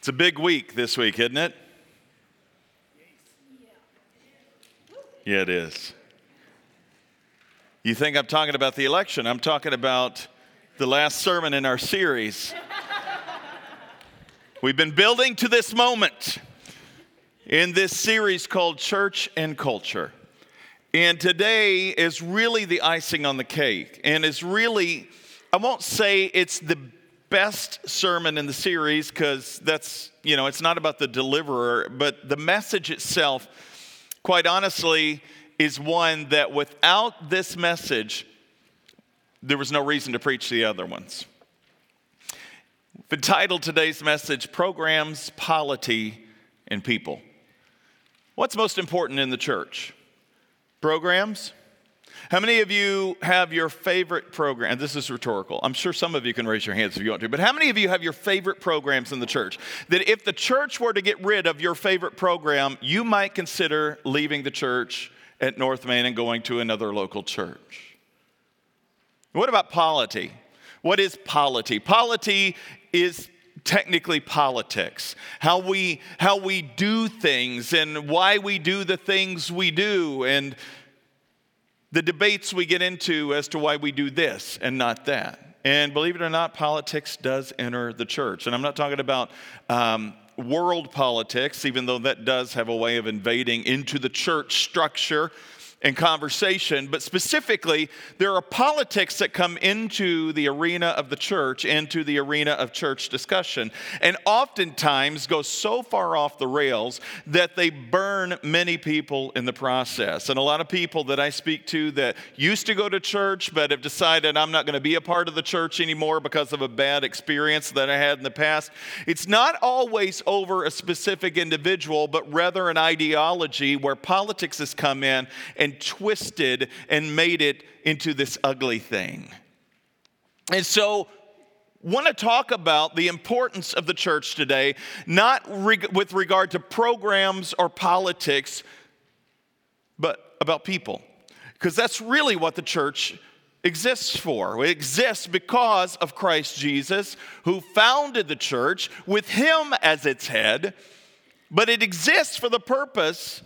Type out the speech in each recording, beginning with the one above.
it's a big week this week, isn't it? Yeah, it is. You think I'm talking about the election? I'm talking about the last sermon in our series. We've been building to this moment in this series called Church and Culture. And today is really the icing on the cake and is really, I won't say it's the best sermon in the series because that's, you know, it's not about the deliverer, but the message itself, quite honestly, is one that without this message, there was no reason to preach the other ones. The title today's message Programs, Polity, and People. What's most important in the church? Programs? How many of you have your favorite program? This is rhetorical. I'm sure some of you can raise your hands if you want to, but how many of you have your favorite programs in the church? That if the church were to get rid of your favorite program, you might consider leaving the church at North Main and going to another local church. What about polity? What is polity? Polity is technically politics how we how we do things and why we do the things we do and the debates we get into as to why we do this and not that. And believe it or not, politics does enter the church. And I'm not talking about um, world politics, even though that does have a way of invading into the church structure and conversation, but specifically, there are politics that come into the arena of the church, into the arena of church discussion, and oftentimes go so far off the rails that they burn many people in the process. And a lot of people that I speak to that used to go to church but have decided I'm not going to be a part of the church anymore because of a bad experience that I had in the past, it's not always over a specific individual, but rather an ideology where politics has come in and and twisted and made it into this ugly thing. And so, want to talk about the importance of the church today, not reg- with regard to programs or politics, but about people. Because that's really what the church exists for. It exists because of Christ Jesus, who founded the church with him as its head, but it exists for the purpose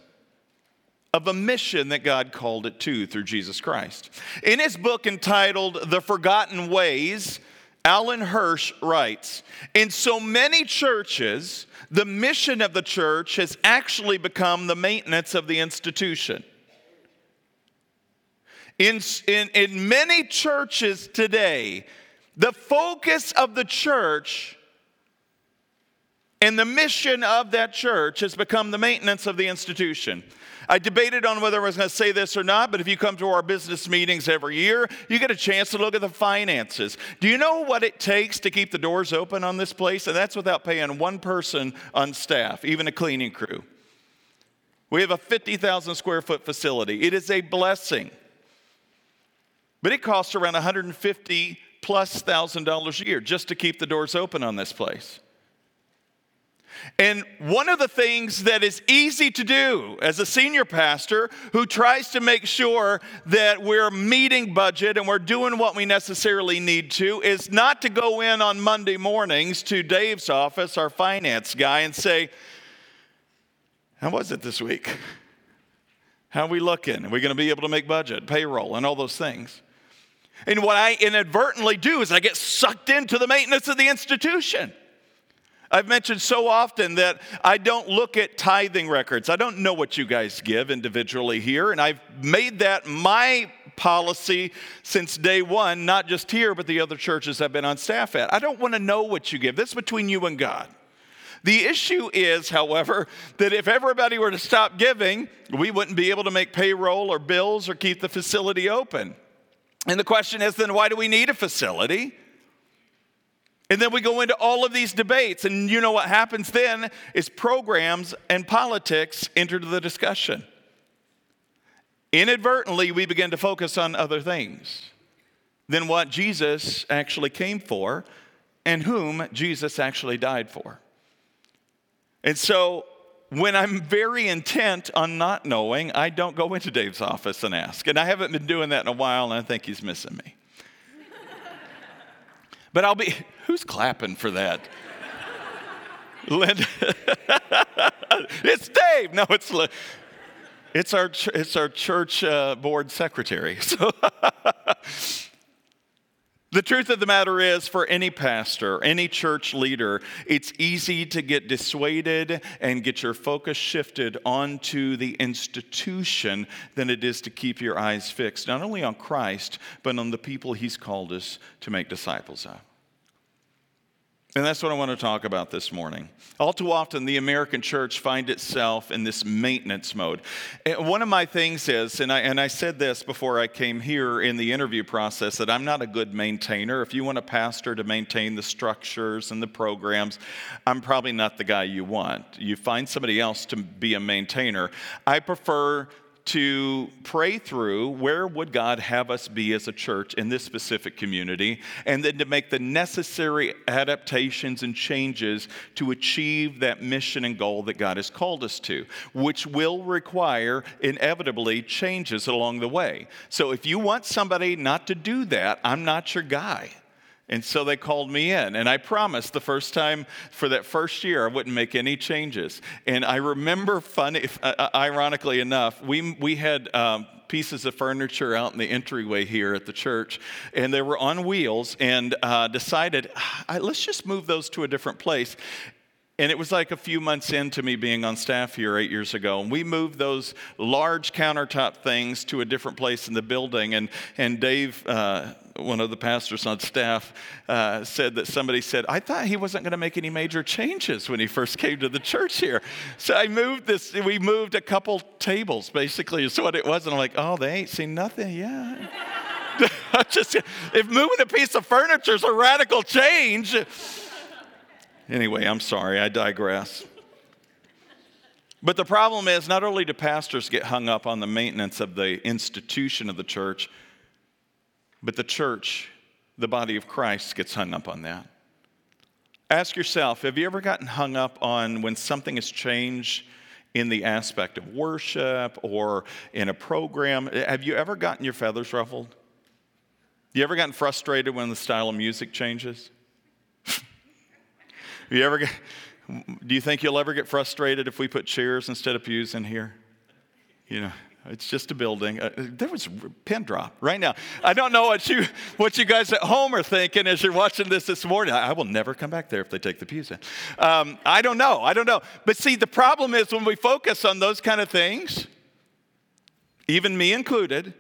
of a mission that God called it to through Jesus Christ. In his book entitled The Forgotten Ways, Alan Hirsch writes In so many churches, the mission of the church has actually become the maintenance of the institution. In, in, in many churches today, the focus of the church and the mission of that church has become the maintenance of the institution. I debated on whether I was going to say this or not, but if you come to our business meetings every year, you get a chance to look at the finances. Do you know what it takes to keep the doors open on this place? And that's without paying one person on staff, even a cleaning crew. We have a 50,000 square foot facility. It is a blessing. But it costs around 150 plus thousand dollars a year just to keep the doors open on this place. And one of the things that is easy to do as a senior pastor who tries to make sure that we're meeting budget and we're doing what we necessarily need to is not to go in on Monday mornings to Dave's office, our finance guy, and say, How was it this week? How are we looking? Are we going to be able to make budget, payroll, and all those things? And what I inadvertently do is I get sucked into the maintenance of the institution. I've mentioned so often that I don't look at tithing records. I don't know what you guys give individually here, and I've made that my policy since day one, not just here, but the other churches I've been on staff at. I don't want to know what you give. That's between you and God. The issue is, however, that if everybody were to stop giving, we wouldn't be able to make payroll or bills or keep the facility open. And the question is then, why do we need a facility? And then we go into all of these debates, and you know what happens then is programs and politics enter the discussion. Inadvertently, we begin to focus on other things than what Jesus actually came for and whom Jesus actually died for. And so, when I'm very intent on not knowing, I don't go into Dave's office and ask. And I haven't been doing that in a while, and I think he's missing me. But I'll be, who's clapping for that? Linda. it's Dave. No, it's it's our it's our church uh, board secretary. So the truth of the matter is, for any pastor, any church leader, it's easy to get dissuaded and get your focus shifted onto the institution than it is to keep your eyes fixed, not only on Christ, but on the people he's called us to make disciples of. And that's what I want to talk about this morning. All too often, the American church finds itself in this maintenance mode. One of my things is, and I, and I said this before I came here in the interview process, that I'm not a good maintainer. If you want a pastor to maintain the structures and the programs, I'm probably not the guy you want. You find somebody else to be a maintainer. I prefer to pray through where would God have us be as a church in this specific community, and then to make the necessary adaptations and changes to achieve that mission and goal that God has called us to, which will require inevitably changes along the way. So if you want somebody not to do that, I'm not your guy. And so they called me in, and I promised the first time for that first year I wouldn't make any changes. And I remember, funny, uh, uh, ironically enough, we, we had um, pieces of furniture out in the entryway here at the church, and they were on wheels, and uh, decided, ah, let's just move those to a different place. And it was like a few months into me being on staff here eight years ago. And we moved those large countertop things to a different place in the building. And, and Dave, uh, one of the pastors on staff, uh, said that somebody said, I thought he wasn't going to make any major changes when he first came to the church here. So I moved this, we moved a couple tables, basically, is what it was. And I'm like, oh, they ain't seen nothing yet. Just, if moving a piece of furniture is a radical change, Anyway, I'm sorry, I digress. But the problem is, not only do pastors get hung up on the maintenance of the institution of the church, but the church, the body of Christ, gets hung up on that. Ask yourself have you ever gotten hung up on when something has changed in the aspect of worship or in a program? Have you ever gotten your feathers ruffled? You ever gotten frustrated when the style of music changes? you ever get, do you think you'll ever get frustrated if we put chairs instead of pews in here? You know, it's just a building. Uh, there was a pin drop right now. I don't know what you what you guys at home are thinking as you're watching this this morning. I, will never come back there if they take the pews in. Um, I don't know. I don't know. But see, the problem is when we focus on those kind of things, even me included,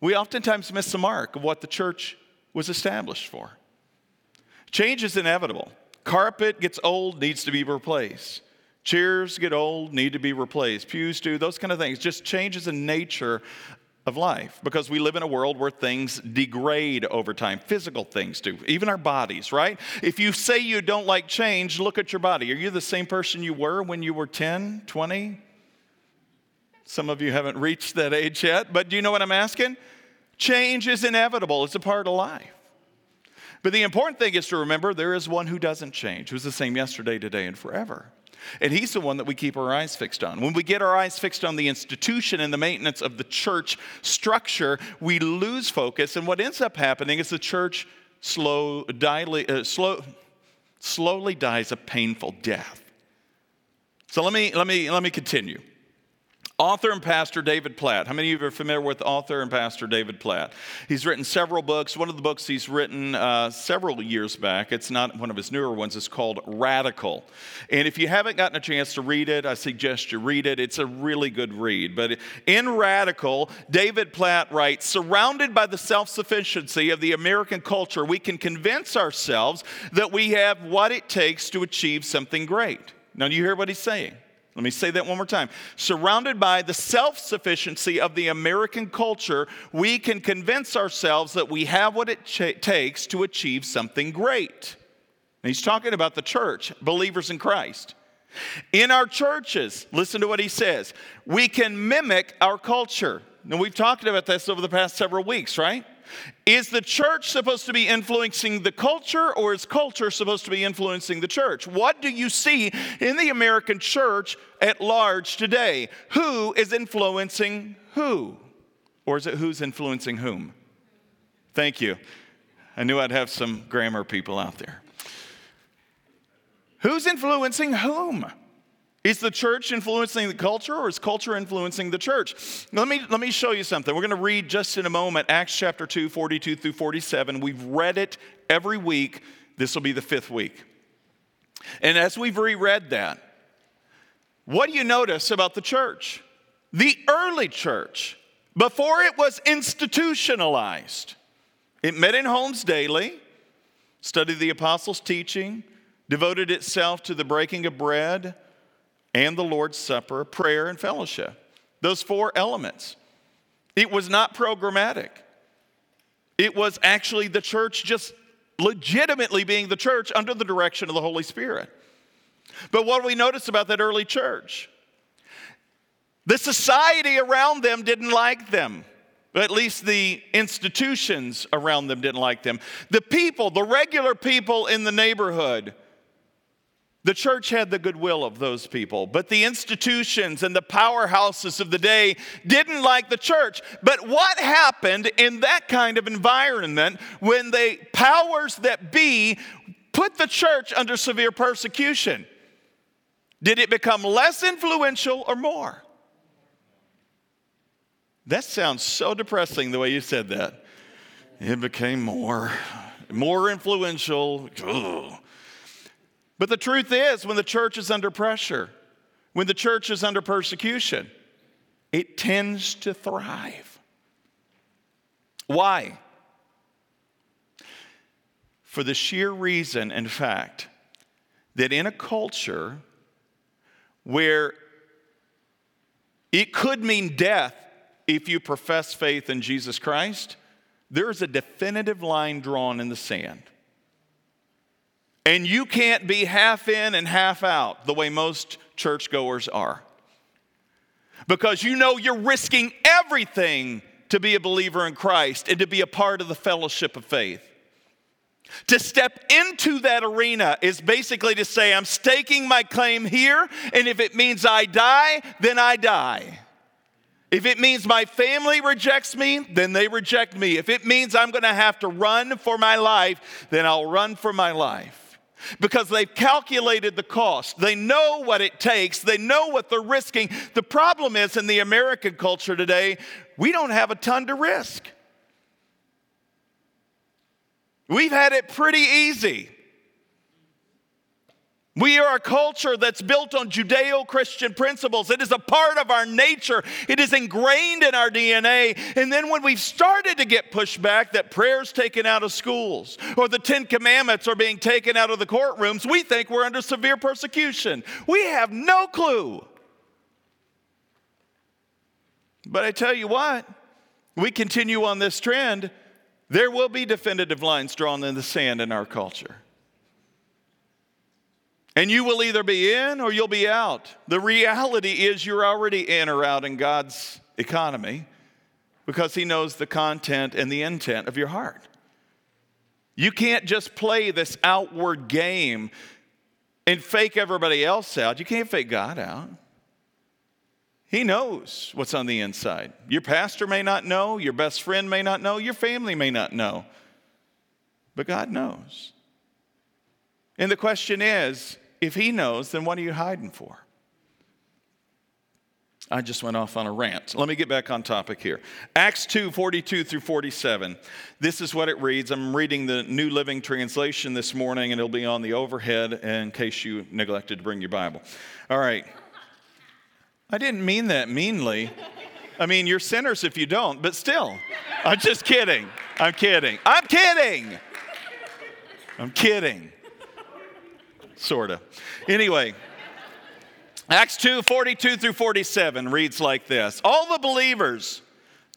we oftentimes miss the mark of what the church was established for. Change is inevitable. Carpet gets old, needs to be replaced. Chairs get old, need to be replaced. Pews do, those kind of things. Just changes in nature of life because we live in a world where things degrade over time. Physical things do, even our bodies, right? If you say you don't like change, look at your body. Are you the same person you were when you were 10, 20? Some of you haven't reached that age yet, but do you know what I'm asking? Change is inevitable, it's a part of life. But the important thing is to remember there is one who doesn't change, who's the same yesterday, today, and forever. And he's the one that we keep our eyes fixed on. When we get our eyes fixed on the institution and the maintenance of the church structure, we lose focus. And what ends up happening is the church slow, uh, slow, slowly dies a painful death. So let me, let me, let me continue. Author and pastor David Platt. How many of you are familiar with author and pastor David Platt? He's written several books. One of the books he's written uh, several years back, it's not one of his newer ones, is called Radical. And if you haven't gotten a chance to read it, I suggest you read it. It's a really good read. But in Radical, David Platt writes Surrounded by the self sufficiency of the American culture, we can convince ourselves that we have what it takes to achieve something great. Now, do you hear what he's saying? Let me say that one more time. Surrounded by the self sufficiency of the American culture, we can convince ourselves that we have what it ch- takes to achieve something great. And he's talking about the church, believers in Christ. In our churches, listen to what he says, we can mimic our culture. And we've talked about this over the past several weeks, right? Is the church supposed to be influencing the culture, or is culture supposed to be influencing the church? What do you see in the American church at large today? Who is influencing who? Or is it who's influencing whom? Thank you. I knew I'd have some grammar people out there. Who's influencing whom? Is the church influencing the culture or is culture influencing the church? Let me, let me show you something. We're going to read just in a moment Acts chapter 2, 42 through 47. We've read it every week. This will be the fifth week. And as we've reread that, what do you notice about the church? The early church, before it was institutionalized, it met in homes daily, studied the apostles' teaching, devoted itself to the breaking of bread and the Lord's Supper, prayer, and fellowship. Those four elements. It was not programmatic, it was actually the church just legitimately being the church under the direction of the Holy Spirit. But what do we notice about that early church? The society around them didn't like them. At least the institutions around them didn't like them. The people, the regular people in the neighborhood, the church had the goodwill of those people, but the institutions and the powerhouses of the day didn't like the church. But what happened in that kind of environment when the powers that be put the church under severe persecution? Did it become less influential or more? That sounds so depressing the way you said that. It became more, more influential. Ugh. But the truth is, when the church is under pressure, when the church is under persecution, it tends to thrive. Why? For the sheer reason, in fact, that in a culture where it could mean death if you profess faith in Jesus Christ, there is a definitive line drawn in the sand. And you can't be half in and half out the way most churchgoers are. Because you know you're risking everything to be a believer in Christ and to be a part of the fellowship of faith. To step into that arena is basically to say, I'm staking my claim here, and if it means I die, then I die. If it means my family rejects me, then they reject me. If it means I'm to have to run for my life, then I'll run for my life because they've calculated the cost. They know what it takes, they know what they're risking. The problem is in the American culture today, we don't have a ton to risk. We've had it pretty easy. We are a culture that's built on Judeo Christian principles. It is a part of our nature, it is ingrained in our DNA. And then when we've started to get pushback that prayer's taken out of schools or the Ten Commandments are being taken out of the courtrooms, we think we're under severe persecution. We have no clue. But I tell you what, we continue on this trend, there will be definitive lines drawn in the sand in our culture. And you will either be in or you'll be out. The reality is you're already in or out in God's economy because He knows the content and the intent of your heart. You can't just play this outward game and fake everybody else out. You can't fake God out. He knows what's on the inside. Your pastor may not know, your best friend may not know, your family may not know, but God knows. And the question is if he knows, then what are you hiding for? I just went off on a rant. Let me get back on topic here. Acts 2 42 through 47. This is what it reads. I'm reading the New Living Translation this morning, and it'll be on the overhead in case you neglected to bring your Bible. All right. I didn't mean that meanly. I mean, you're sinners if you don't, but still. I'm just kidding. I'm kidding. I'm kidding. I'm kidding. Sort of. Anyway, Acts 2 42 through 47 reads like this All the believers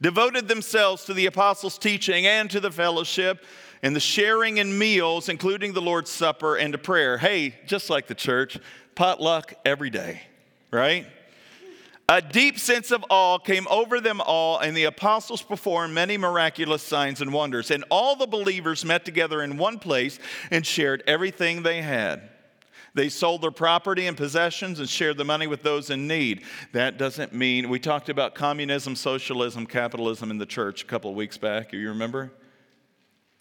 devoted themselves to the apostles' teaching and to the fellowship and the sharing in meals, including the Lord's Supper and to prayer. Hey, just like the church, potluck every day, right? A deep sense of awe came over them all, and the apostles performed many miraculous signs and wonders. And all the believers met together in one place and shared everything they had. They sold their property and possessions and shared the money with those in need. That doesn't mean, we talked about communism, socialism, capitalism in the church a couple of weeks back. You remember?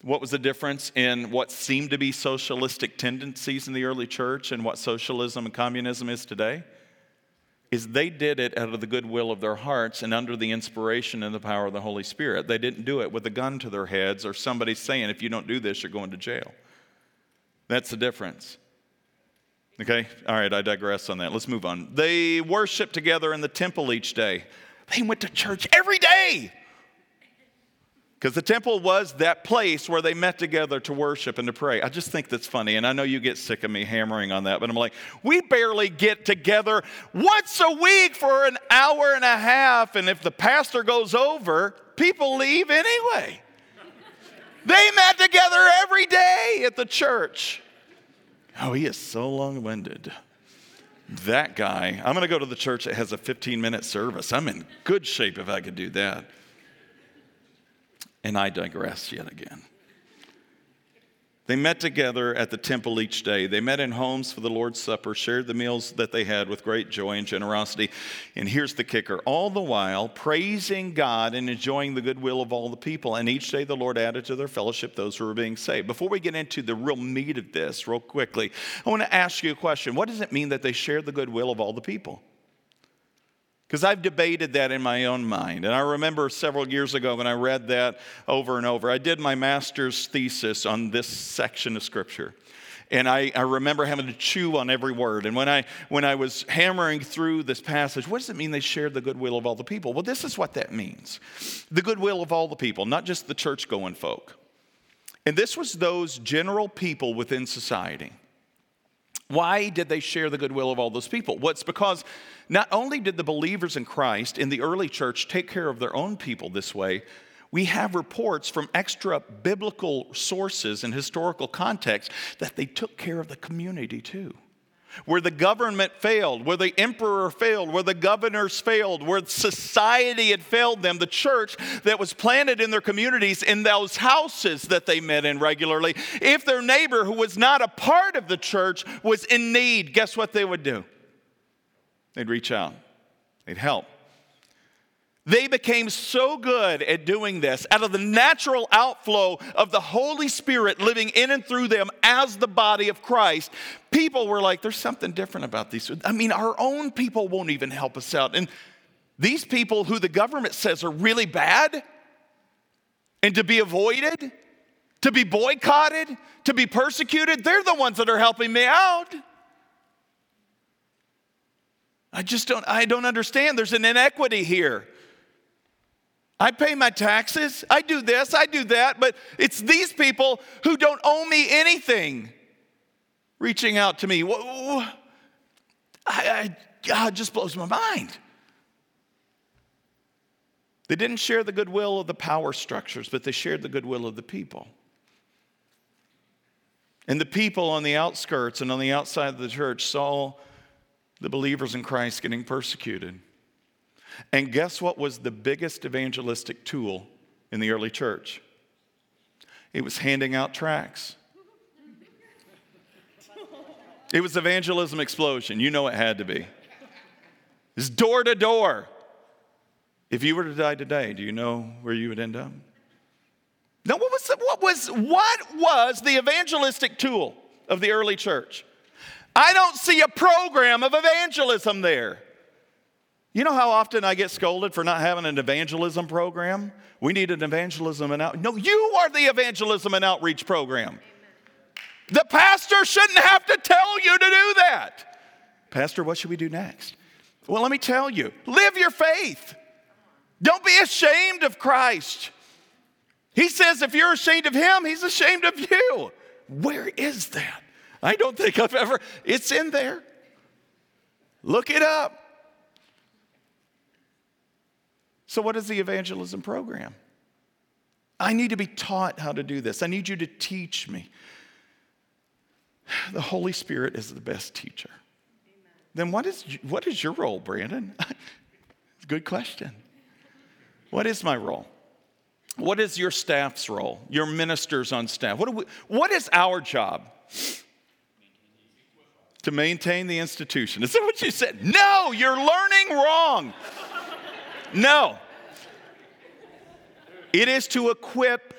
What was the difference in what seemed to be socialistic tendencies in the early church and what socialism and communism is today? Is they did it out of the goodwill of their hearts and under the inspiration and the power of the Holy Spirit. They didn't do it with a gun to their heads or somebody saying, if you don't do this, you're going to jail. That's the difference. Okay, all right, I digress on that. Let's move on. They worshiped together in the temple each day. They went to church every day. Because the temple was that place where they met together to worship and to pray. I just think that's funny. And I know you get sick of me hammering on that, but I'm like, we barely get together once a week for an hour and a half. And if the pastor goes over, people leave anyway. they met together every day at the church. Oh, he is so long winded. That guy, I'm going to go to the church that has a 15 minute service. I'm in good shape if I could do that. And I digress yet again. They met together at the temple each day. They met in homes for the Lord's Supper, shared the meals that they had with great joy and generosity. And here's the kicker all the while praising God and enjoying the goodwill of all the people. And each day the Lord added to their fellowship those who were being saved. Before we get into the real meat of this, real quickly, I want to ask you a question. What does it mean that they shared the goodwill of all the people? Because I've debated that in my own mind. And I remember several years ago when I read that over and over, I did my master's thesis on this section of Scripture. And I, I, remember having to chew on every word. And when I, when I was hammering through this passage, what does it mean they shared the goodwill of all the people? Well, this is what that means the goodwill of all the people, not just the church going folk. And this was those general people within society. Why did they share the goodwill of all those people? Well, it's because not only did the believers in Christ in the early church take care of their own people this way, we have reports from extra biblical sources and historical context that they took care of the community too. Where the government failed, where the emperor failed, where the governors failed, where society had failed them, the church that was planted in their communities, in those houses that they met in regularly, if their neighbor who was not a part of the church was in need, guess what they would do? They'd reach out, they'd help. They became so good at doing this out of the natural outflow of the Holy Spirit living in and through them as the body of Christ. People were like, there's something different about these. I mean, our own people won't even help us out. And these people who the government says are really bad and to be avoided, to be boycotted, to be persecuted, they're the ones that are helping me out. I just don't, I don't understand. There's an inequity here. I pay my taxes, I do this, I do that, but it's these people who don't owe me anything reaching out to me. I, I, God just blows my mind. They didn't share the goodwill of the power structures, but they shared the goodwill of the people. And the people on the outskirts and on the outside of the church saw the believers in Christ getting persecuted. And guess what was the biggest evangelistic tool in the early church? It was handing out tracts. It was evangelism explosion. You know it had to be. It's door to door. If you were to die today, do you know where you would end up? Now, what was, the, what was, what was the evangelistic tool of the early church? I don't see a program of evangelism there. You know how often I get scolded for not having an evangelism program? We need an evangelism and out. No, you are the evangelism and outreach program. The pastor shouldn't have to tell you to do that. Pastor, what should we do next? Well, let me tell you live your faith. Don't be ashamed of Christ. He says if you're ashamed of him, he's ashamed of you. Where is that? I don't think I've ever, it's in there. Look it up. So, what is the evangelism program? I need to be taught how to do this. I need you to teach me. The Holy Spirit is the best teacher. Amen. Then, what is, what is your role, Brandon? Good question. What is my role? What is your staff's role? Your ministers on staff? What, we, what is our job? To maintain the institution. Is that what you said? No, you're learning wrong. No. It is to equip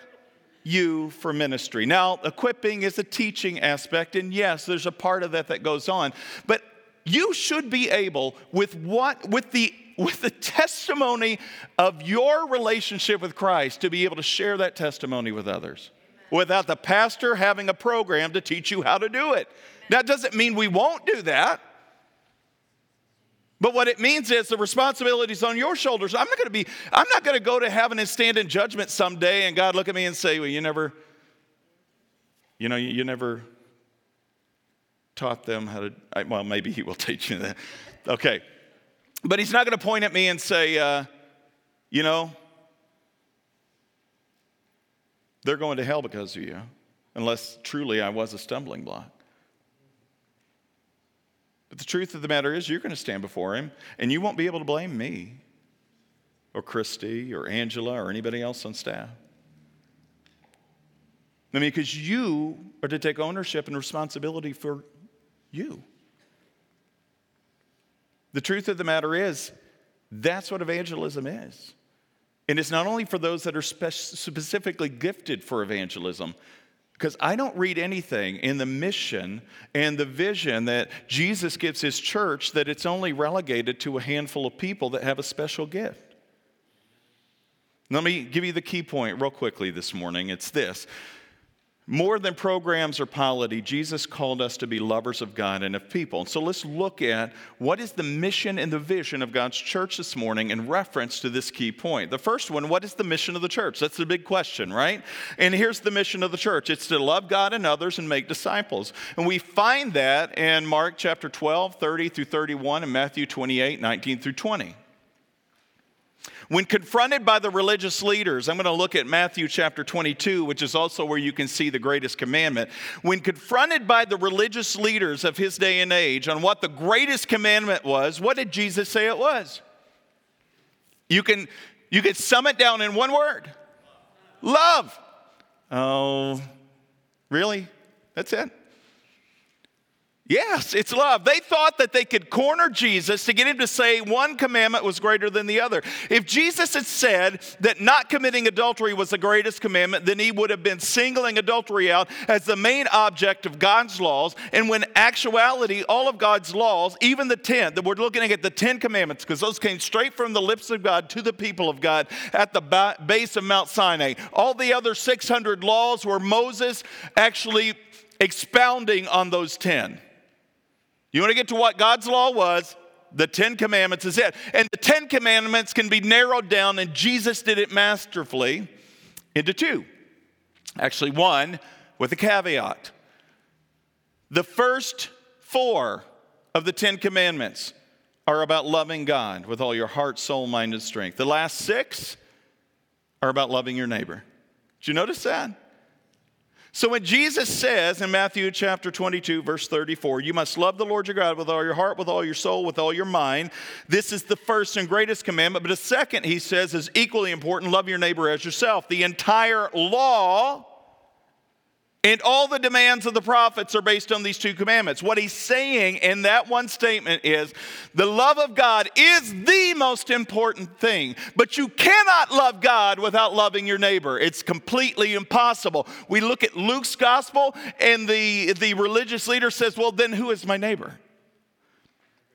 you for ministry. Now, equipping is a teaching aspect, and yes, there's a part of that that goes on, but you should be able, with what, with the with the testimony of your relationship with Christ, to be able to share that testimony with others without the pastor having a program to teach you how to do it. That doesn't mean we won't do that. But what it means is the responsibility is on your shoulders. I'm not going to be, I'm not going to go to heaven and stand in judgment someday and God look at me and say, Well, you never, you know, you, never taught them how to, I, well, maybe He will teach you that. Okay. But He's not going to point at me and say, uh, You know, they're going to hell because of you, unless truly I was a stumbling block. But the truth of the matter is, you're going to stand before him and you won't be able to blame me or Christy or Angela or anybody else on staff. I mean, because you are to take ownership and responsibility for you. The truth of the matter is, that's what evangelism is. And it's not only for those that are spe- specifically gifted for evangelism, because I don't read anything in the mission and the vision that Jesus gives his church that it's only relegated to a handful of people that have a special gift. Let me give you the key point real quickly this morning. It's this more than programs or polity, Jesus called us to be lovers of God and of people. And so let's look at what is the mission and the vision of God's church this morning in reference to this key point. The first one, what is the mission of the church? That's the big question, right? And here's the mission of the church it's to love God and others and make disciples. And we find that in Mark chapter 12, 30 through 31, and Matthew 28, 19 through 20. When confronted by the religious leaders, I'm going to look at Matthew chapter 22, which is also where you can see the greatest commandment. When confronted by the religious leaders of his day and age on what the greatest commandment was, what did Jesus say it was? You can, you can sum it down in one word love. Oh, really? That's it? Yes, it's love. They thought that they could corner Jesus to get him to say one commandment was greater than the other. If Jesus had said that not committing adultery was the greatest commandment, then he would have been singling adultery out as the main object of God's laws. And when actuality, all of God's laws, even the 10, that we're looking at the 10 commandments, because those came straight from the lips of God to the people of God at the base of Mount Sinai. All the other 600 laws were Moses actually expounding on those 10. You want to get to what God's law was? The Ten Commandments is it. And the Ten Commandments can be narrowed down, and Jesus did it masterfully into two. Actually, one with a caveat. The first four of the Ten Commandments are about loving God with all your heart, soul, mind, and strength. The last six are about loving your neighbor. Did you notice that? So when Jesus says in Matthew chapter 22, verse 34, you must love the Lord your God with all your heart, with all your soul, with all your mind. This is the first and greatest commandment. But a second, he says, is equally important love your neighbor as yourself. The entire law and all the demands of the prophets are based on these two commandments. What he's saying in that one statement is the love of God is the most important thing, but you cannot love God without loving your neighbor. It's completely impossible. We look at Luke's gospel, and the, the religious leader says, Well, then who is my neighbor?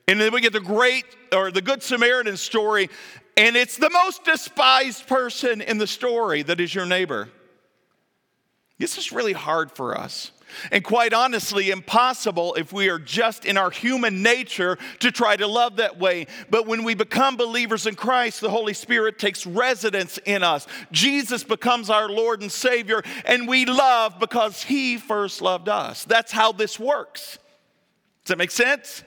And then we get the great or the Good Samaritan story, and it's the most despised person in the story that is your neighbor. This is really hard for us. And quite honestly, impossible if we are just in our human nature to try to love that way. But when we become believers in Christ, the Holy Spirit takes residence in us. Jesus becomes our Lord and Savior, and we love because He first loved us. That's how this works. Does that make sense?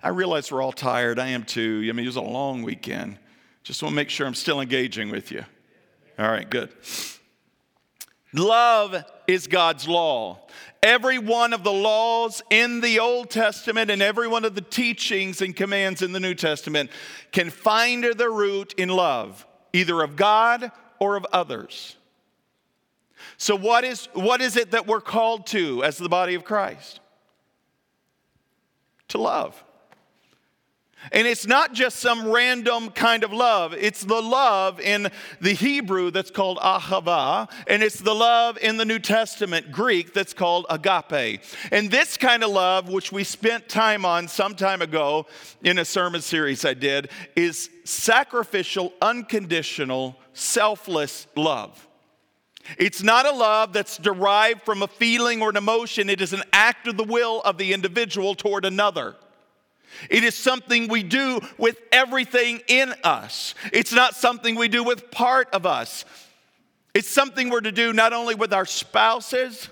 I realize we're all tired. I am too. I mean, it was a long weekend. Just want to make sure I'm still engaging with you. All right, good. Love is God's law. Every one of the laws in the Old Testament and every one of the teachings and commands in the New Testament can find their root in love, either of God or of others. So, what is, what is it that we're called to as the body of Christ? To love. And it's not just some random kind of love. It's the love in the Hebrew that's called ahava, and it's the love in the New Testament Greek that's called agape. And this kind of love, which we spent time on some time ago in a sermon series I did, is sacrificial, unconditional, selfless love. It's not a love that's derived from a feeling or an emotion, it is an act of the will of the individual toward another. It is something we do with everything in us. It's not something we do with part of us. It's something we're to do not only with our spouses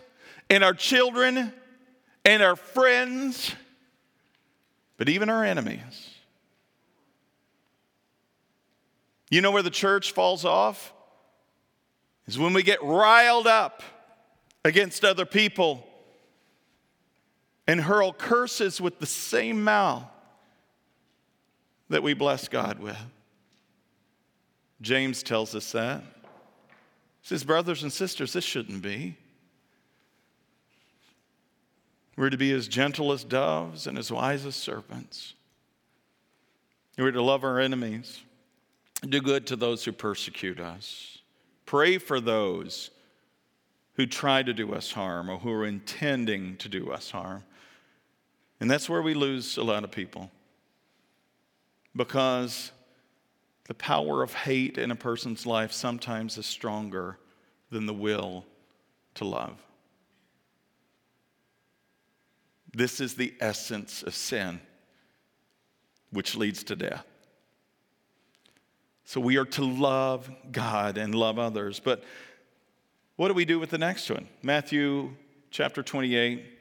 and our children and our friends, but even our enemies. You know where the church falls off? Is when we get riled up against other people and hurl curses with the same mouth that we bless God with. James tells us that. He says, Brothers and sisters, this shouldn't be. We're to be as gentle as doves and as wise as serpents. We're to love our enemies, do good to those who persecute us, pray for those who try to do us harm or who are intending to do us harm. And that's where we lose a lot of people. Because the power of hate in a person's life sometimes is stronger than the will to love. This is the essence of sin, which leads to death. So we are to love God and love others. But what do we do with the next one? Matthew chapter 28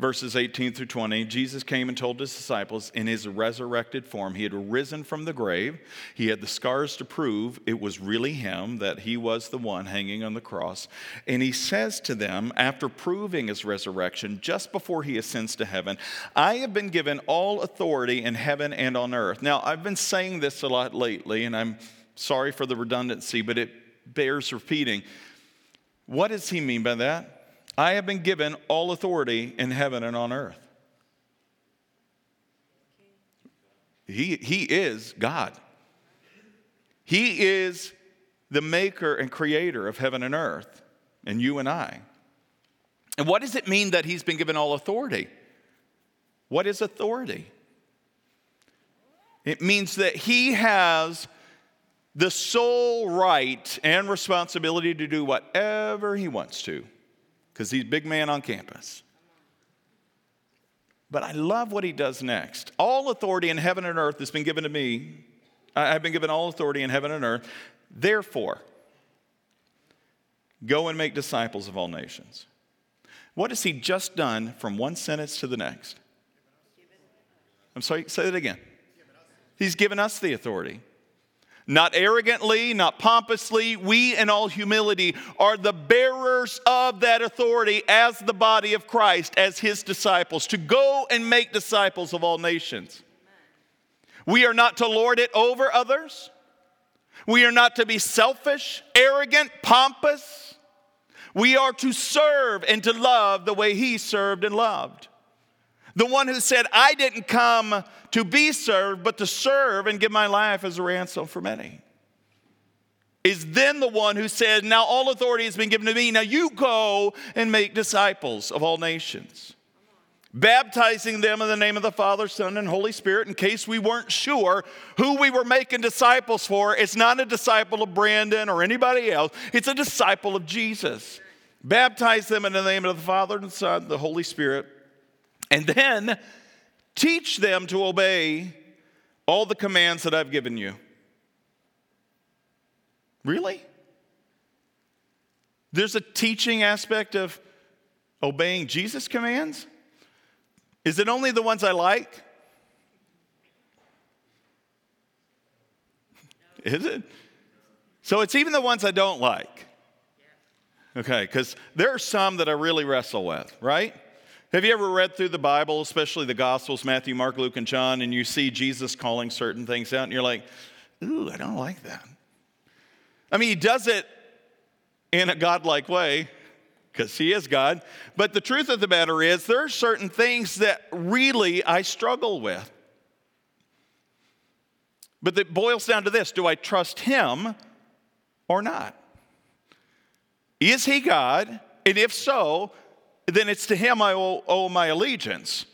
verses 18 through 20, Jesus came and told his disciples in his resurrected form, he had risen from the grave. He had the scars to prove it was really him, that he was the one hanging on the cross. And he says to them, after proving his resurrection, just before he ascends to heaven, I have been given all authority in heaven and on earth. Now, I've been saying this a lot lately, and I'm sorry for the redundancy, but it bears repeating. What does he mean by that? I have been given all authority in heaven and on earth. He, he is God. He is the maker and creator of heaven and earth, and you and I. And what does it mean that he's been given all authority? What is authority? It means that he has the sole right and responsibility to do whatever he wants to because he's big man on campus. But I love what he does next. All authority in heaven and earth has been given to me. I've been given all authority in heaven and earth. Therefore, go and make disciples of all nations. What has he just done from one sentence to the next? I'm sorry, say that again. He's given us the authority not arrogantly, not pompously. We, in all humility, are the bearers of that authority as the body of Christ, as his disciples, to go and make disciples of all nations. We are not to lord it over others. We are not to be selfish, arrogant, pompous. We are to serve and to love the way he served and loved. The one who said, I didn't come to be served, but to serve and give my life as a ransom for many. Is then the one who said, Now all authority has been given to me. Now you go and make disciples of all nations, baptizing them in the name of the Father, Son, and Holy Spirit. In case we weren't sure who we were making disciples for, it's not a disciple of Brandon or anybody else, it's a disciple of Jesus. Baptize them in the name of the Father, and the Son, the Holy Spirit and then teach them to obey all the commands that I've given you. Really? There's a teaching aspect of obeying Jesus' commands? Is it only the ones I like? Is it? So it's even the ones I don't like. Okay, because there are some that I really wrestle with, right? Have you ever read through the Bible, especially the Gospels, Matthew, Mark, Luke, and John, and you see Jesus calling certain things out, and you're like, ooh, I don't like that. I mean, he does it in a godlike way, because he is God. But the truth of the matter is, there are certain things that really I struggle with. But it boils down to this do I trust him or not? Is he God? And if so, then it's to him I owe, owe my allegiance,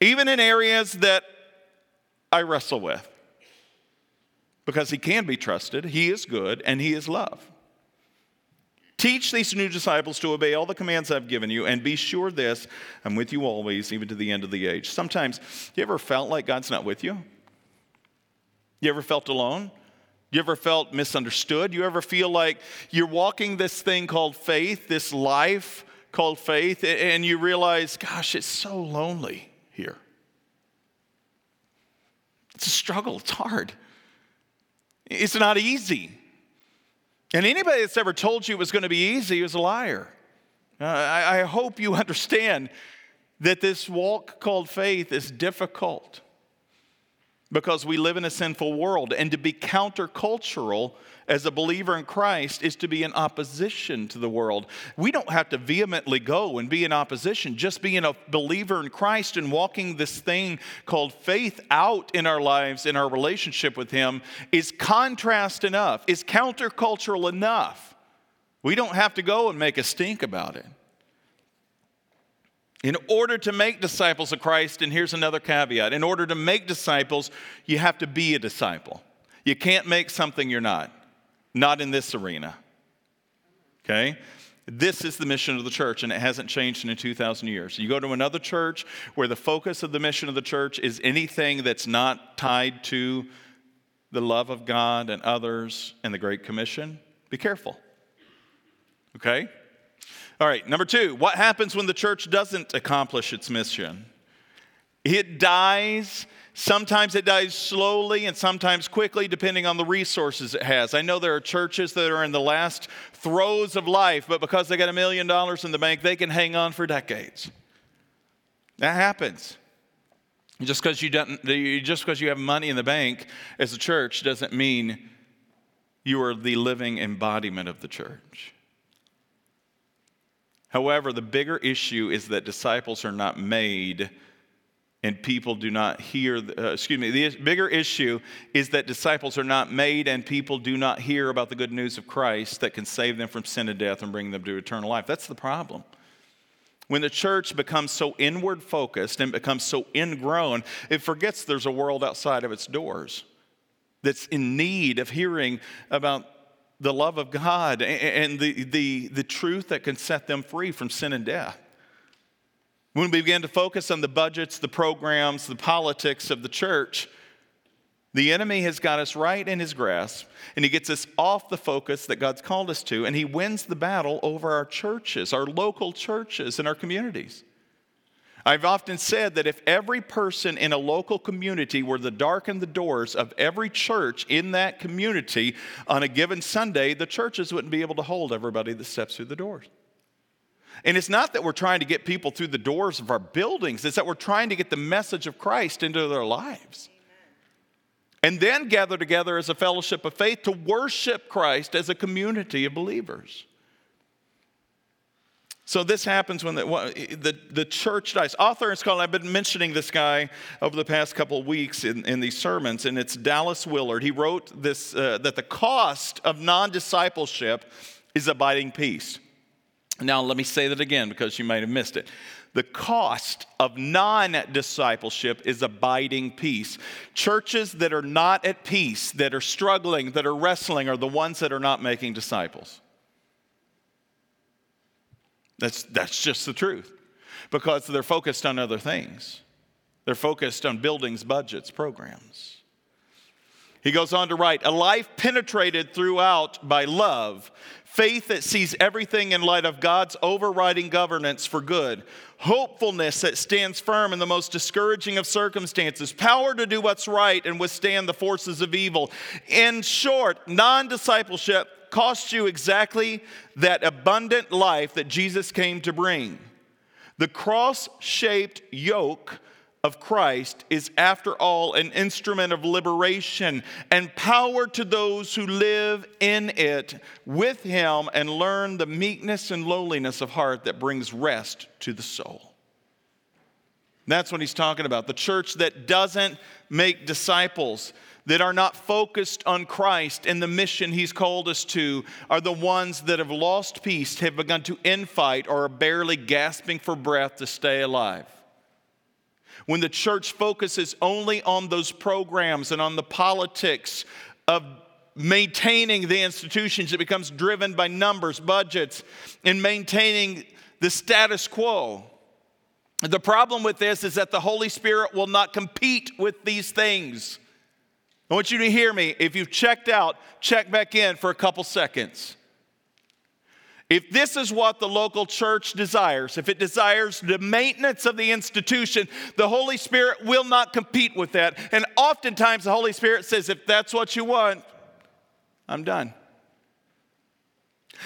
even in areas that I wrestle with. Because he can be trusted, he is good, and he is love. Teach these new disciples to obey all the commands I've given you, and be sure this I'm with you always, even to the end of the age. Sometimes, you ever felt like God's not with you? You ever felt alone? You ever felt misunderstood? You ever feel like you're walking this thing called faith, this life called faith, and you realize, gosh, it's so lonely here? It's a struggle, it's hard, it's not easy. And anybody that's ever told you it was going to be easy is a liar. Uh, I, I hope you understand that this walk called faith is difficult because we live in a sinful world. And to be countercultural as a believer in Christ is to be in opposition to the world. We don't have to vehemently go and be in opposition. Just being a believer in Christ and walking this thing called faith out in our lives, in our relationship with Him, is contrast enough, is countercultural enough. We don't have to go and make a stink about it. In order to make disciples of Christ, and here's another caveat in order to make disciples, you have to be a disciple. You can't make something you're not, not in this arena. Okay? This is the mission of the church, and it hasn't changed in 2,000 years. You go to another church where the focus of the mission of the church is anything that's not tied to the love of God and others and the Great Commission, be careful. Okay? All right, number two, what happens when the church doesn't accomplish its mission? It dies. Sometimes it dies slowly and sometimes quickly, depending on the resources it has. I know there are churches that are in the last throes of life, but because they got a million dollars in the bank, they can hang on for decades. That happens. Just because you, just because you have money in the bank as a church doesn't mean you are the living embodiment of the church. However, the bigger issue is that disciples are not made and people do not hear, uh, excuse me, the bigger issue is that disciples are not made and people do not hear about the good news of Christ that can save them from sin and death and bring them to eternal life. That's the problem. When the church becomes so inward focused and becomes so ingrown, it forgets there's a world outside of its doors that's in need of hearing about the love of God and the, the, the truth that can set them free from sin and death. When we begin to focus on the budgets, the programs, the politics of the church, the enemy has got us right in his grasp, and he gets us off the focus that God's called us to, and he wins the battle over our churches, our local churches, and our communities. I've often said that if every person in a local community were to darken the doors of every church in that community on a given Sunday, the churches wouldn't be able to hold everybody that steps through the doors. And it's not that we're trying to get people through the doors of our buildings, it's that we're trying to get the message of Christ into their lives. And then gather together as a fellowship of faith to worship Christ as a community of believers. So this happens when the, the, the, church dies. Author and scholar, I've been mentioning this guy over the past couple of weeks in, in these sermons, and it's Dallas Willard. He wrote this uh, that the cost of non discipleship is abiding peace. Now, let me say that again because you might have missed it. The cost of non discipleship is abiding peace. Churches that are not at peace, that are struggling, that are wrestling, are the ones that are not making disciples. That's, that's just the truth because they're focused on other things. They're focused on buildings, budgets, programs. He goes on to write a life penetrated throughout by love, faith that sees everything in light of God's overriding governance for good, hopefulness that stands firm in the most discouraging of circumstances, power to do what's right and withstand the forces of evil. In short, non discipleship costs you exactly that abundant life that Jesus came to bring. The cross shaped yoke of Christ is, after all, an instrument of liberation and power to those who live in it with Him and learn the meekness and lowliness of heart that brings rest to the soul. That's what he's talking about. The church that doesn't make disciples, that are not focused on Christ and the mission he's called us to, are the ones that have lost peace, have begun to infight, or are barely gasping for breath to stay alive. When the church focuses only on those programs and on the politics of maintaining the institutions, it becomes driven by numbers, budgets, and maintaining the status quo. The problem with this is that the Holy Spirit will not compete with these things. I want you to hear me. If you've checked out, check back in for a couple seconds. If this is what the local church desires, if it desires the maintenance of the institution, the Holy Spirit will not compete with that. And oftentimes the Holy Spirit says, if that's what you want, I'm done.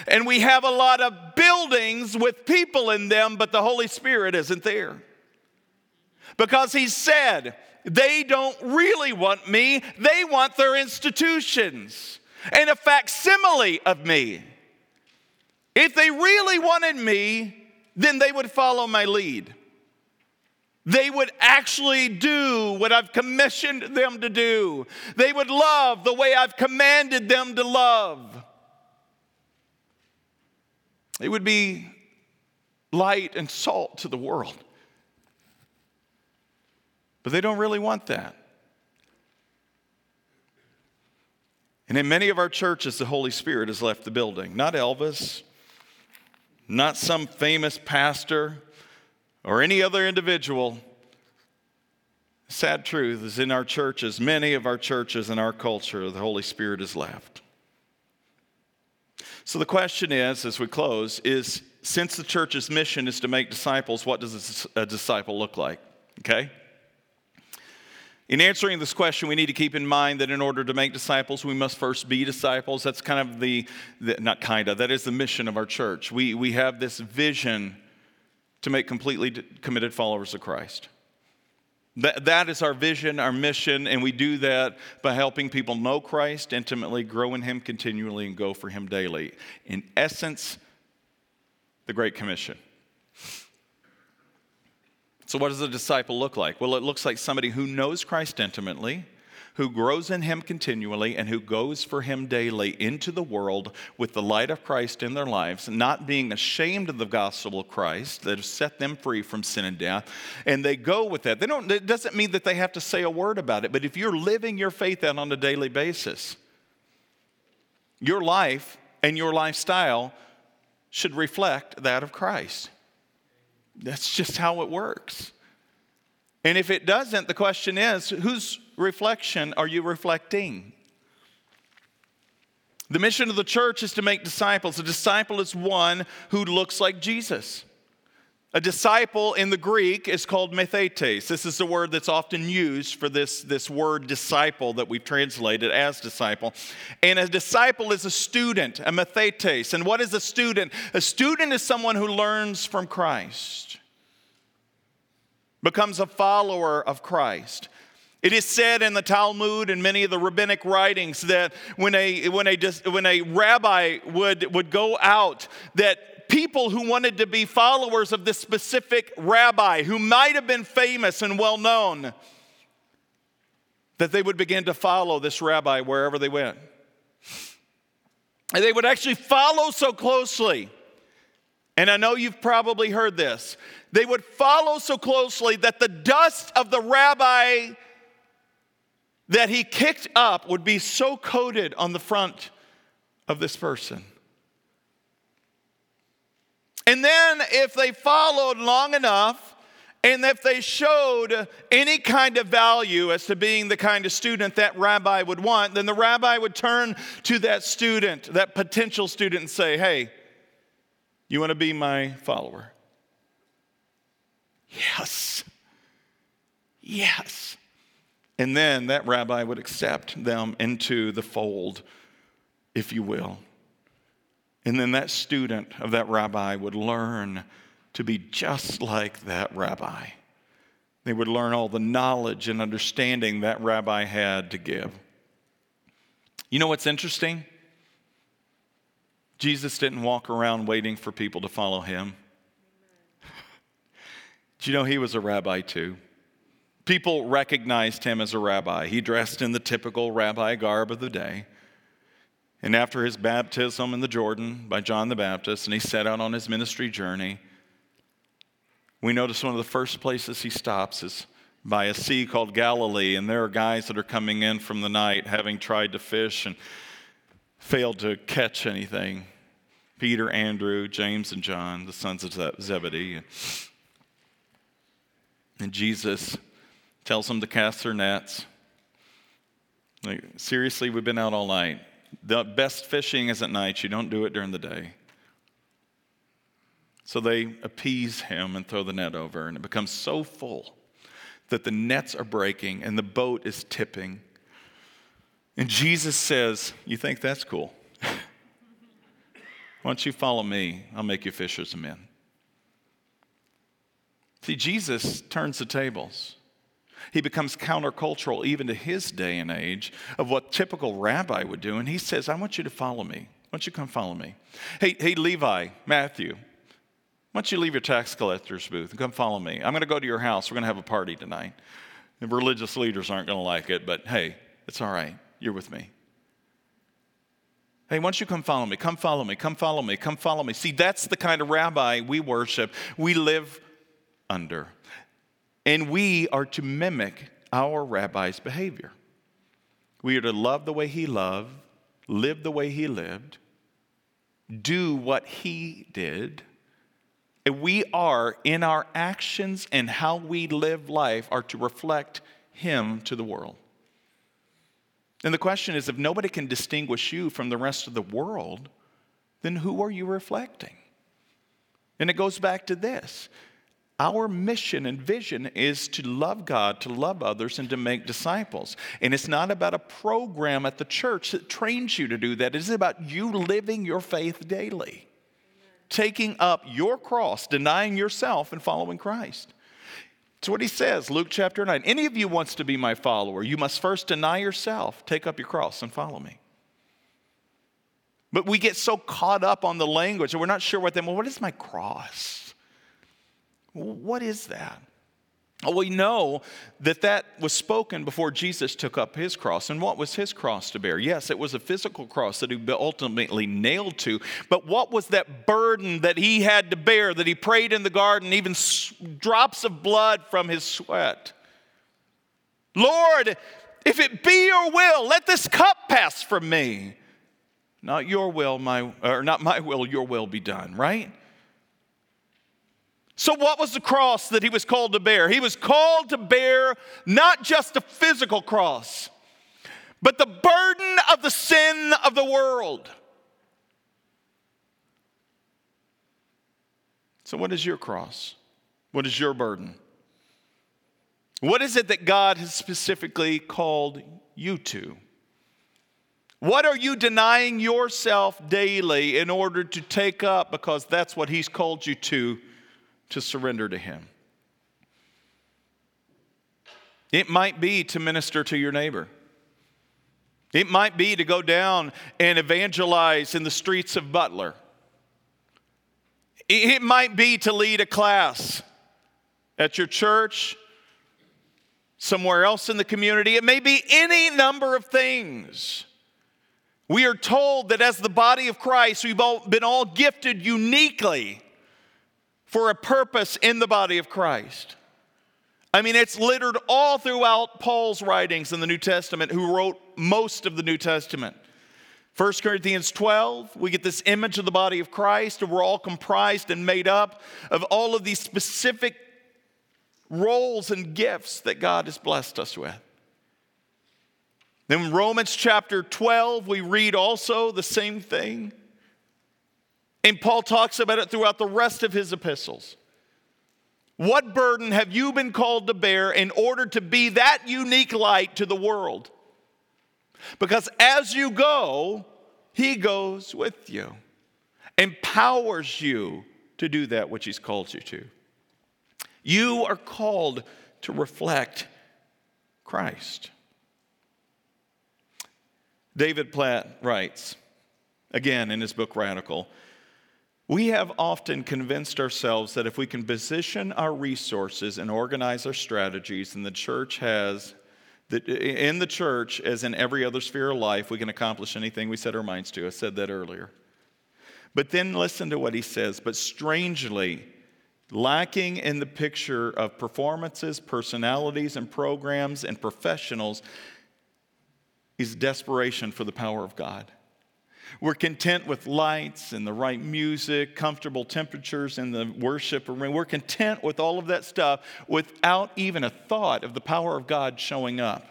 And we have a lot of buildings with people in them, but the Holy Spirit isn't there. Because He said, they don't really want me, they want their institutions and a facsimile of me. If they really wanted me, then they would follow my lead. They would actually do what I've commissioned them to do. They would love the way I've commanded them to love. They would be light and salt to the world. But they don't really want that. And in many of our churches, the Holy Spirit has left the building. Not Elvis, not some famous pastor, or any other individual. Sad truth is in our churches, many of our churches in our culture, the Holy Spirit is left. So the question is, as we close, is since the church's mission is to make disciples, what does a disciple look like? Okay? In answering this question, we need to keep in mind that in order to make disciples, we must first be disciples. That's kind of the, the not kind of, that is the mission of our church. We, we have this vision to make completely committed followers of Christ. That, that is our vision, our mission, and we do that by helping people know Christ intimately, grow in Him continually, and go for Him daily. In essence, the Great Commission. So, what does a disciple look like? Well, it looks like somebody who knows Christ intimately, who grows in Him continually, and who goes for Him daily into the world with the light of Christ in their lives, not being ashamed of the gospel of Christ that has set them free from sin and death. And they go with that. They don't, it doesn't mean that they have to say a word about it, but if you're living your faith out on a daily basis, your life and your lifestyle should reflect that of Christ. That's just how it works. And if it doesn't, the question is whose reflection are you reflecting? The mission of the church is to make disciples. A disciple is one who looks like Jesus. A disciple in the Greek is called methetes. This is the word that's often used for this, this word disciple that we've translated as disciple. And a disciple is a student, a methetes. And what is a student? A student is someone who learns from Christ, becomes a follower of Christ. It is said in the Talmud and many of the rabbinic writings that when a, when a, when a rabbi would, would go out, that people who wanted to be followers of this specific rabbi who might have been famous and well known, that they would begin to follow this rabbi wherever they went. And they would actually follow so closely. And I know you've probably heard this. They would follow so closely that the dust of the rabbi that he kicked up would be so coated on the front of this person. And then, if they followed long enough And if they showed any kind of value as to being the kind of student that rabbi would want, then the rabbi would turn to that student, that potential student, and say, Hey, you want to be my follower? Yes. Yes. And then that rabbi would accept them into the fold, if you will. And then that student of that rabbi would learn to be just like that rabbi. They would learn all the knowledge and understanding that rabbi had to give. You know what's interesting? Jesus didn't walk around waiting for people to follow him. Do you know he was a rabbi too? People recognized him as a rabbi. He dressed in the typical rabbi garb of the day. And after his baptism in the Jordan by John the Baptist, and he set out on his ministry journey, we notice one of the first places he stops is by a sea called Galilee, and there are guys that are coming in from the night having tried to fish and failed to catch anything. Peter, Andrew, James, and John, the sons of Zebedee. And Jesus tells them to cast their nets. Like, seriously, we've been out all night. The best fishing is at night. You don't do it during the day. So they appease him and throw the net over, and it becomes so full that the nets are breaking and the boat is tipping. And Jesus says, You think that's cool? Why don't you follow me? I'll make you fishers of men. See, Jesus turns the tables. He becomes countercultural even to his day and age of what typical rabbi would do. And he says, I want you to follow me. Why don't you come follow me? Hey, hey, Levi, Matthew, why don't you leave your tax collector's booth and come follow me? I'm going to go to your house. We're going to have a party tonight. The religious leaders aren't going to like it, but hey, it's all right. You're with me. Hey, why don't you come follow me? Come follow me. Come follow me. Come follow me. See, that's the kind of rabbi we worship, we live under. And we are to mimic our rabbi's behavior. We are to love the way he loved, live the way he lived, do what he did And we are, in our actions and how we live life, are to reflect Him to the world. And the question is if nobody can distinguish you from the rest of the world, then who are you reflecting? And it goes back to this our mission and vision is to love God, to love others, and to make disciples. And it's not about a program at the church that trains you to do that. It's about you living your faith daily taking up your cross, denying yourself, and following Christ. It's what he says, Luke chapter 9. Any of you wants to be my follower, you must first deny yourself, take up your cross, and follow me. But we get so caught up on the language and we're not sure what that, well, what is my cross? What is that? Well, we know that that was spoken before Jesus took up his cross. And what was his cross to bear? Yes, it was a physical cross that he ultimately nailed to. But what was that burden that he had to bear, that he prayed in the garden, even drops of blood from his sweat? Lord, if it be your will, let this cup pass from me. Not your will, my, or not my will, your will be done, right? So, what was the cross that he was called to bear? He was called to bear not just a physical cross, but the burden of the sin of the world. So, what is your cross? What is your burden? What is it that God has specifically called you to? What are you denying yourself daily in order to take up because that's what He's called you to to surrender to Him. It might be to minister to your neighbor. It might be to go down and evangelize in the streets of Butler. It might be to lead a class at your church, somewhere else in the community. It may be any number of things. We are told that as the body of Christ, we've all been all gifted uniquely for a purpose in the body of Christ. I mean, it's littered all throughout Paul's writings in the New Testament, who wrote most of the New Testament. 1 Corinthians 12, we get this image of the body of Christ, and we're all comprised and made up of all of these specific roles and gifts that God has blessed us with. Then, Romans chapter 12, we read also the same thing. And Paul talks about it throughout the rest of his epistles. What burden have you been called to bear in order to be that unique light to the world? Because as you go, he goes with you, empowers you to do that which he's called you to. You are called to reflect Christ. David Platt writes, again in his book Radical, we have often convinced ourselves that if we can position our resources and organize our strategies, and the church has, that in the church, as in every other sphere of life, we can accomplish anything we set our minds to. I said that earlier. But then listen to what he says. But strangely, lacking in the picture of performances, personalities, and programs and professionals is desperation for the power of God. We're content with lights and the right music, comfortable temperatures in the worship room. We're content with all of that stuff without even a thought of the power of God showing up.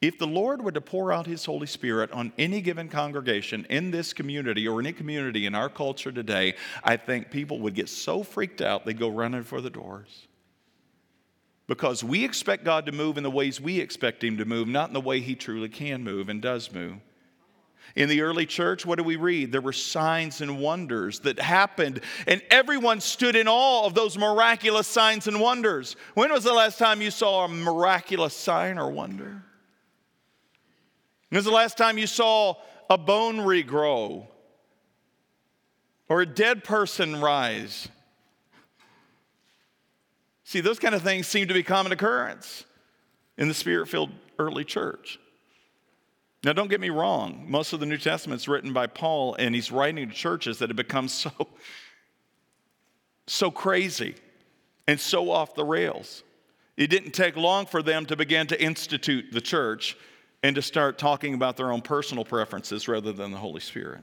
If the Lord were to pour out His Holy Spirit on any given congregation in this community or any community in our culture today, I think people would get so freaked out they'd go running for the doors because we expect God to move in the ways we expect Him to move, not in the way He truly can move and does move. In the early church, what do we read? There were signs and wonders that happened, and everyone stood in awe of those miraculous signs and wonders. When was the last time you saw a miraculous sign or wonder? When was the last time you saw a bone regrow or a dead person rise? See, those kind of things seem to be common occurrence in the spirit filled early church. Now, don't get me wrong, most of the New Testament's written by Paul, and he's writing to churches that have become so, so crazy and so off the rails. It didn't take long for them to begin to institute the church and to start talking about their own personal preferences rather than the Holy Spirit.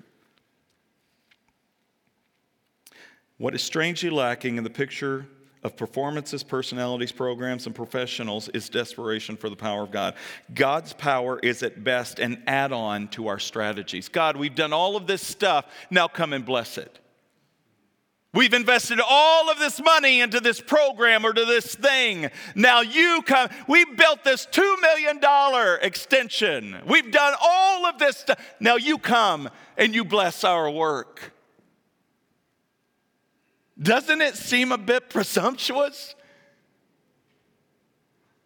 What is strangely lacking in the picture of performances, personalities, programs, and professionals is desperation for the power of God. God's power is at best an add on to our strategies. God, we've done all of this stuff, now come and bless it. We've invested all of this money into this program or to this thing. Now you come. We built this $2 million extension. We've done all of this stuff. Now you come and you bless our work. Doesn't it seem a bit presumptuous?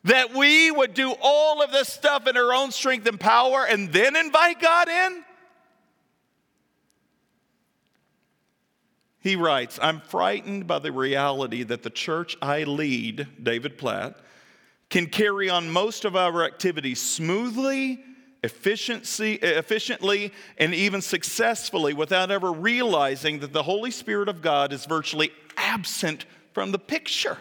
That we would do all of this stuff in our own strength and power and then invite God in? He writes, I'm frightened by the reality that the church I lead, David Platt, can carry on most of our activities smoothly efficiency, efficiently and even successfully without ever realizing that the Holy Spirit of God is virtually absent from the picture.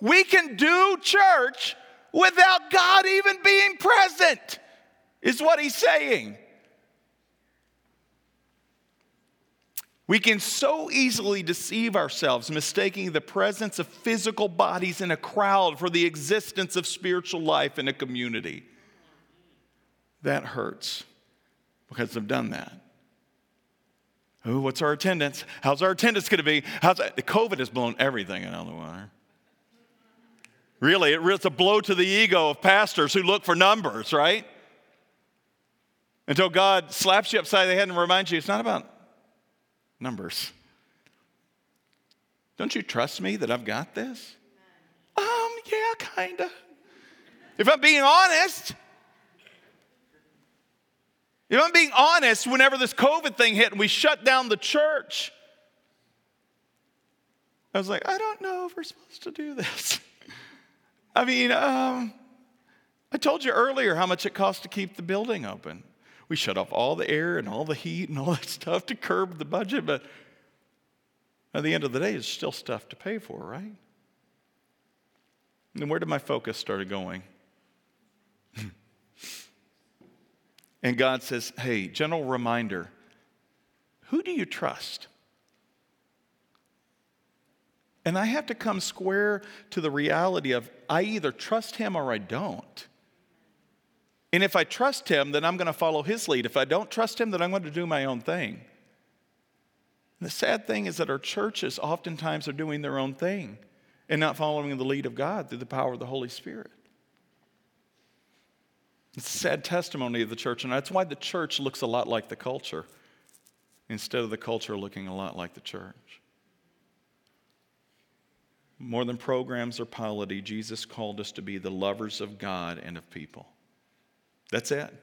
We can do church without God even being present, is what he's saying. We can so easily deceive ourselves, mistaking the presence of physical bodies in a crowd for the existence of spiritual life in a community. That hurts because I've done that. Oh, what's our attendance? How's our attendance going to be? How's that? COVID has blown everything out of the water. Really, it's a blow to the ego of pastors who look for numbers, right? Until God slaps you upside the head and reminds you it's not about numbers. Don't you trust me that I've got this? Um, yeah, kind of. If I'm being honest, know, I'm being honest, whenever this COVID thing hit and we shut down the church, I was like, I don't know if we're supposed to do this. I mean, um, I told you earlier how much it costs to keep the building open. We shut off all the air and all the heat and all that stuff to curb the budget, but at the end of the day, it's still stuff to pay for, right? And where did my focus start going? And God says, Hey, gentle reminder who do you trust? And I have to come square to the reality of I either trust him or I don't. And if I trust him, then I'm going to follow his lead. If I don't trust him, then I'm going to do my own thing. And the sad thing is that our churches oftentimes are doing their own thing and not following the lead of God through the power of the Holy Spirit. It's a sad testimony of the church, and that's why the church looks a lot like the culture instead of the culture looking a lot like the church. More than programs or polity, Jesus called us to be the lovers of God and of people. That's it.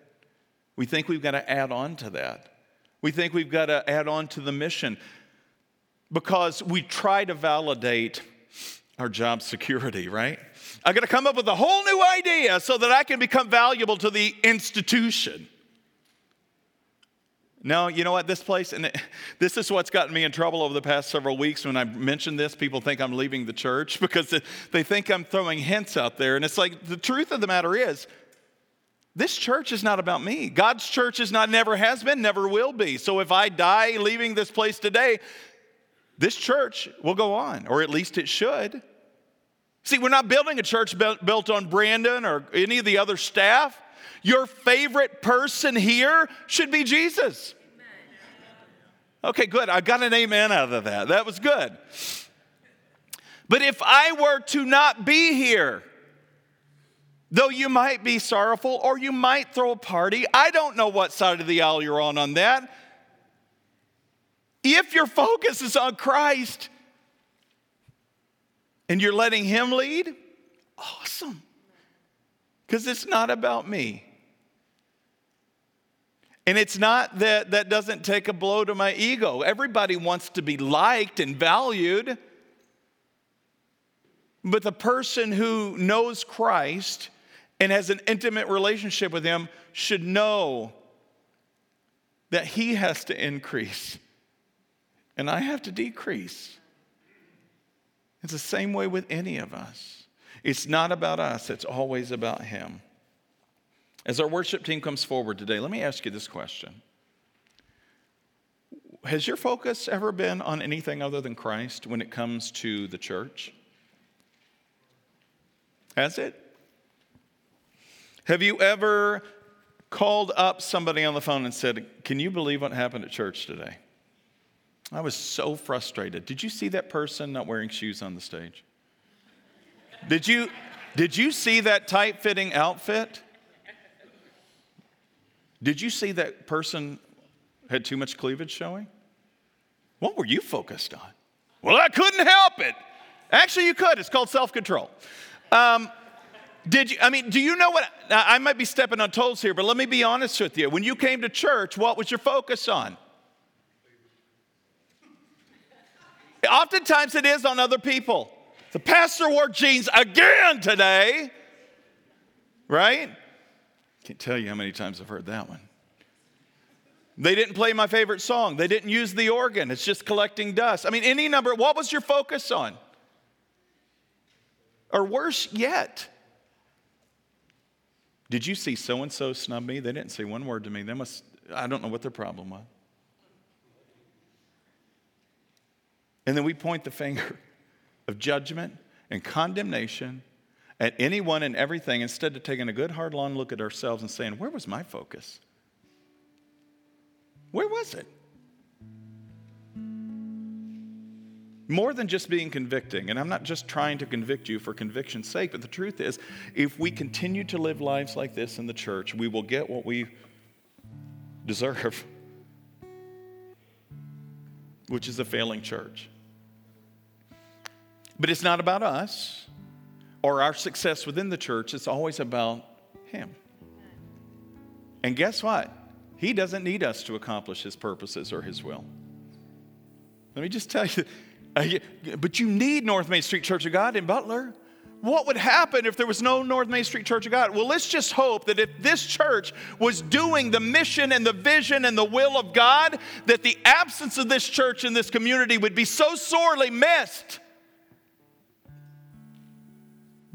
We think we've got to add on to that. We think we've got to add on to the mission because we try to validate our job security, right? I got to come up with a whole new idea so that I can become valuable to the institution. No, you know what? This place, and this is what's gotten me in trouble over the past several weeks. When I mention this, people think I'm leaving the church because they think I'm throwing hints out there. And it's like the truth of the matter is, this church is not about me. God's church is not, never has been, never will be. So if I die leaving this place today, this church will go on, or at least it should. See, we're not building a church built on Brandon or any of the other staff. Your favorite person here should be Jesus. Okay, good. I got an amen out of that. That was good. But if I were to not be here, Though you might be sorrowful or you might throw a party, I don't know what side of the aisle you're on on that. If your focus is on Christ and you're letting Him lead, awesome. Because it's not about me. And it's not that that doesn't take a blow to my ego. Everybody wants to be liked and valued. But the person who knows Christ and has an intimate relationship with Him should know that He has to increase and I have to decrease. It's the same way with any of us. It's not about us, it's always about Him. As our worship team comes forward today, let me ask you this question Has your focus ever been on anything other than Christ when it comes to the church? Has it? Have you ever called up somebody on the phone and said, Can you believe what happened at church today? I was so frustrated. Did you see that person not wearing shoes on the stage? Did you, did you see that tight fitting outfit? Did you see that person had too much cleavage showing? What were you focused on? Well, I couldn't help it. Actually, you could. It's called self control. Um, did you, I mean, do you know what? I might be stepping on toes here, but let me be honest with you. When you came to church, what was your focus on? Oftentimes it is on other people. The pastor wore jeans again today, right? Can't tell you how many times I've heard that one. They didn't play my favorite song. They didn't use the organ. It's just collecting dust. I mean, any number. What was your focus on? Or worse yet, did you see so and so snub me? They didn't say one word to me. They must, I don't know what their problem was. And then we point the finger of judgment and condemnation at anyone and everything instead of taking a good hard long look at ourselves and saying, Where was my focus? Where was it? More than just being convicting, and I'm not just trying to convict you for conviction's sake, but the truth is, if we continue to live lives like this in the church, we will get what we deserve, which is a failing church. But it's not about us or our success within the church, it's always about Him. And guess what? He doesn't need us to accomplish His purposes or His will. Let me just tell you uh, but you need North Main Street Church of God in Butler. What would happen if there was no North Main Street Church of God? Well, let's just hope that if this church was doing the mission and the vision and the will of God, that the absence of this church in this community would be so sorely missed.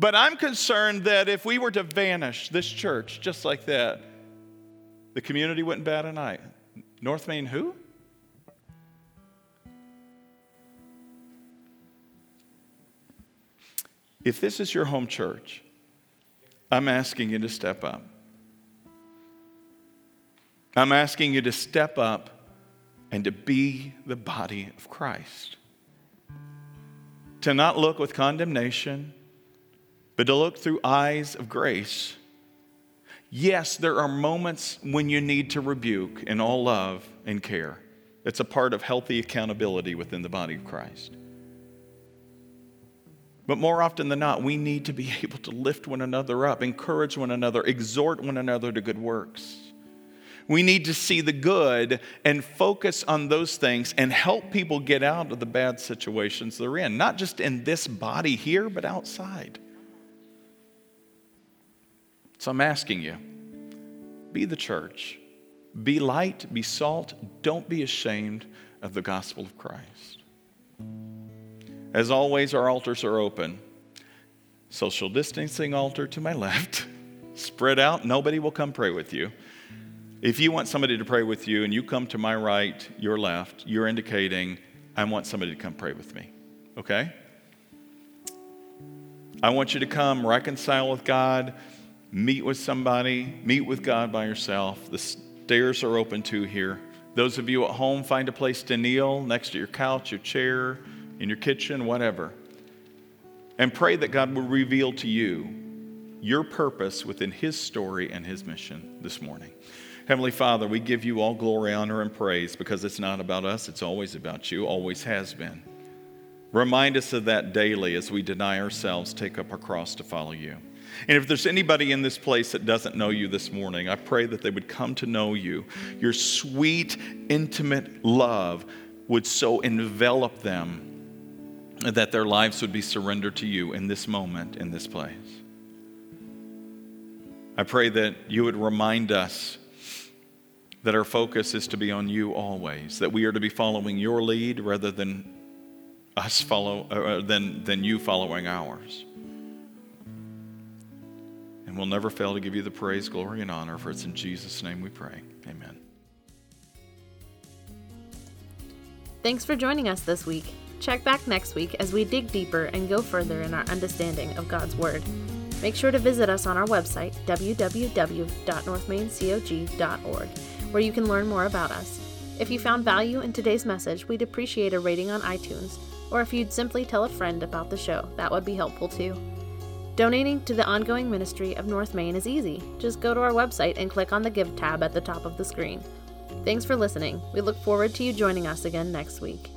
But I'm concerned that if we were to vanish, this church, just like that, the community wouldn't bat an eye. North Main, who? If this is your home church, I'm asking you to step up. I'm asking you to step up and to be the body of Christ. To not look with condemnation, but to look through eyes of grace. Yes, there are moments when you need to rebuke in all love and care. It's a part of healthy accountability within the body of Christ. But more often than not, we need to be able to lift one another up, encourage one another, exhort one another to good works. We need to see the good and focus on those things and help people get out of the bad situations they're in, not just in this body here, but outside. So I'm asking you be the church, be light, be salt, don't be ashamed of the gospel of Christ. As always, our altars are open. Social distancing altar to my left. Spread out, nobody will come pray with you. If you want somebody to pray with you and you come to my right, your left, you're indicating, I want somebody to come pray with me. Okay? I want you to come reconcile with God, meet with somebody, meet with God by yourself. The stairs are open too here. Those of you at home, find a place to kneel next to your couch, your chair, in your kitchen, whatever. And pray that God will reveal to you your purpose within His story and His mission this morning. Heavenly Father, we give you all glory, honor, and praise because it's not about us, it's always about you, always has been. Remind us of that daily as we deny ourselves, take up our cross to follow you. And if there's anybody in this place that doesn't know you this morning, I pray that they would come to know you. Your sweet, intimate love would so envelop them that their lives would be surrendered to you in this moment, in this place. I pray that you would remind us that our focus is to be on you always, that we are to be following your lead rather than us follow uh, than than you following ours. And we'll never fail to give you the praise, glory, and honor, for it's in Jesus' name we pray. Amen. Thanks for joining us this week. Check back next week as we dig deeper and go further in our understanding of God's Word. Make sure to visit us on our website, www.northmaincog.org where you can learn more about us. If you found value in today's message, we'd appreciate a rating on iTunes, or if you'd simply tell a friend about the show, that would be helpful too. Donating to the ongoing ministry of North Main is easy. Just go to our website and click on the Give tab at the top of the screen. Thanks for listening. We look forward to you joining us again next week.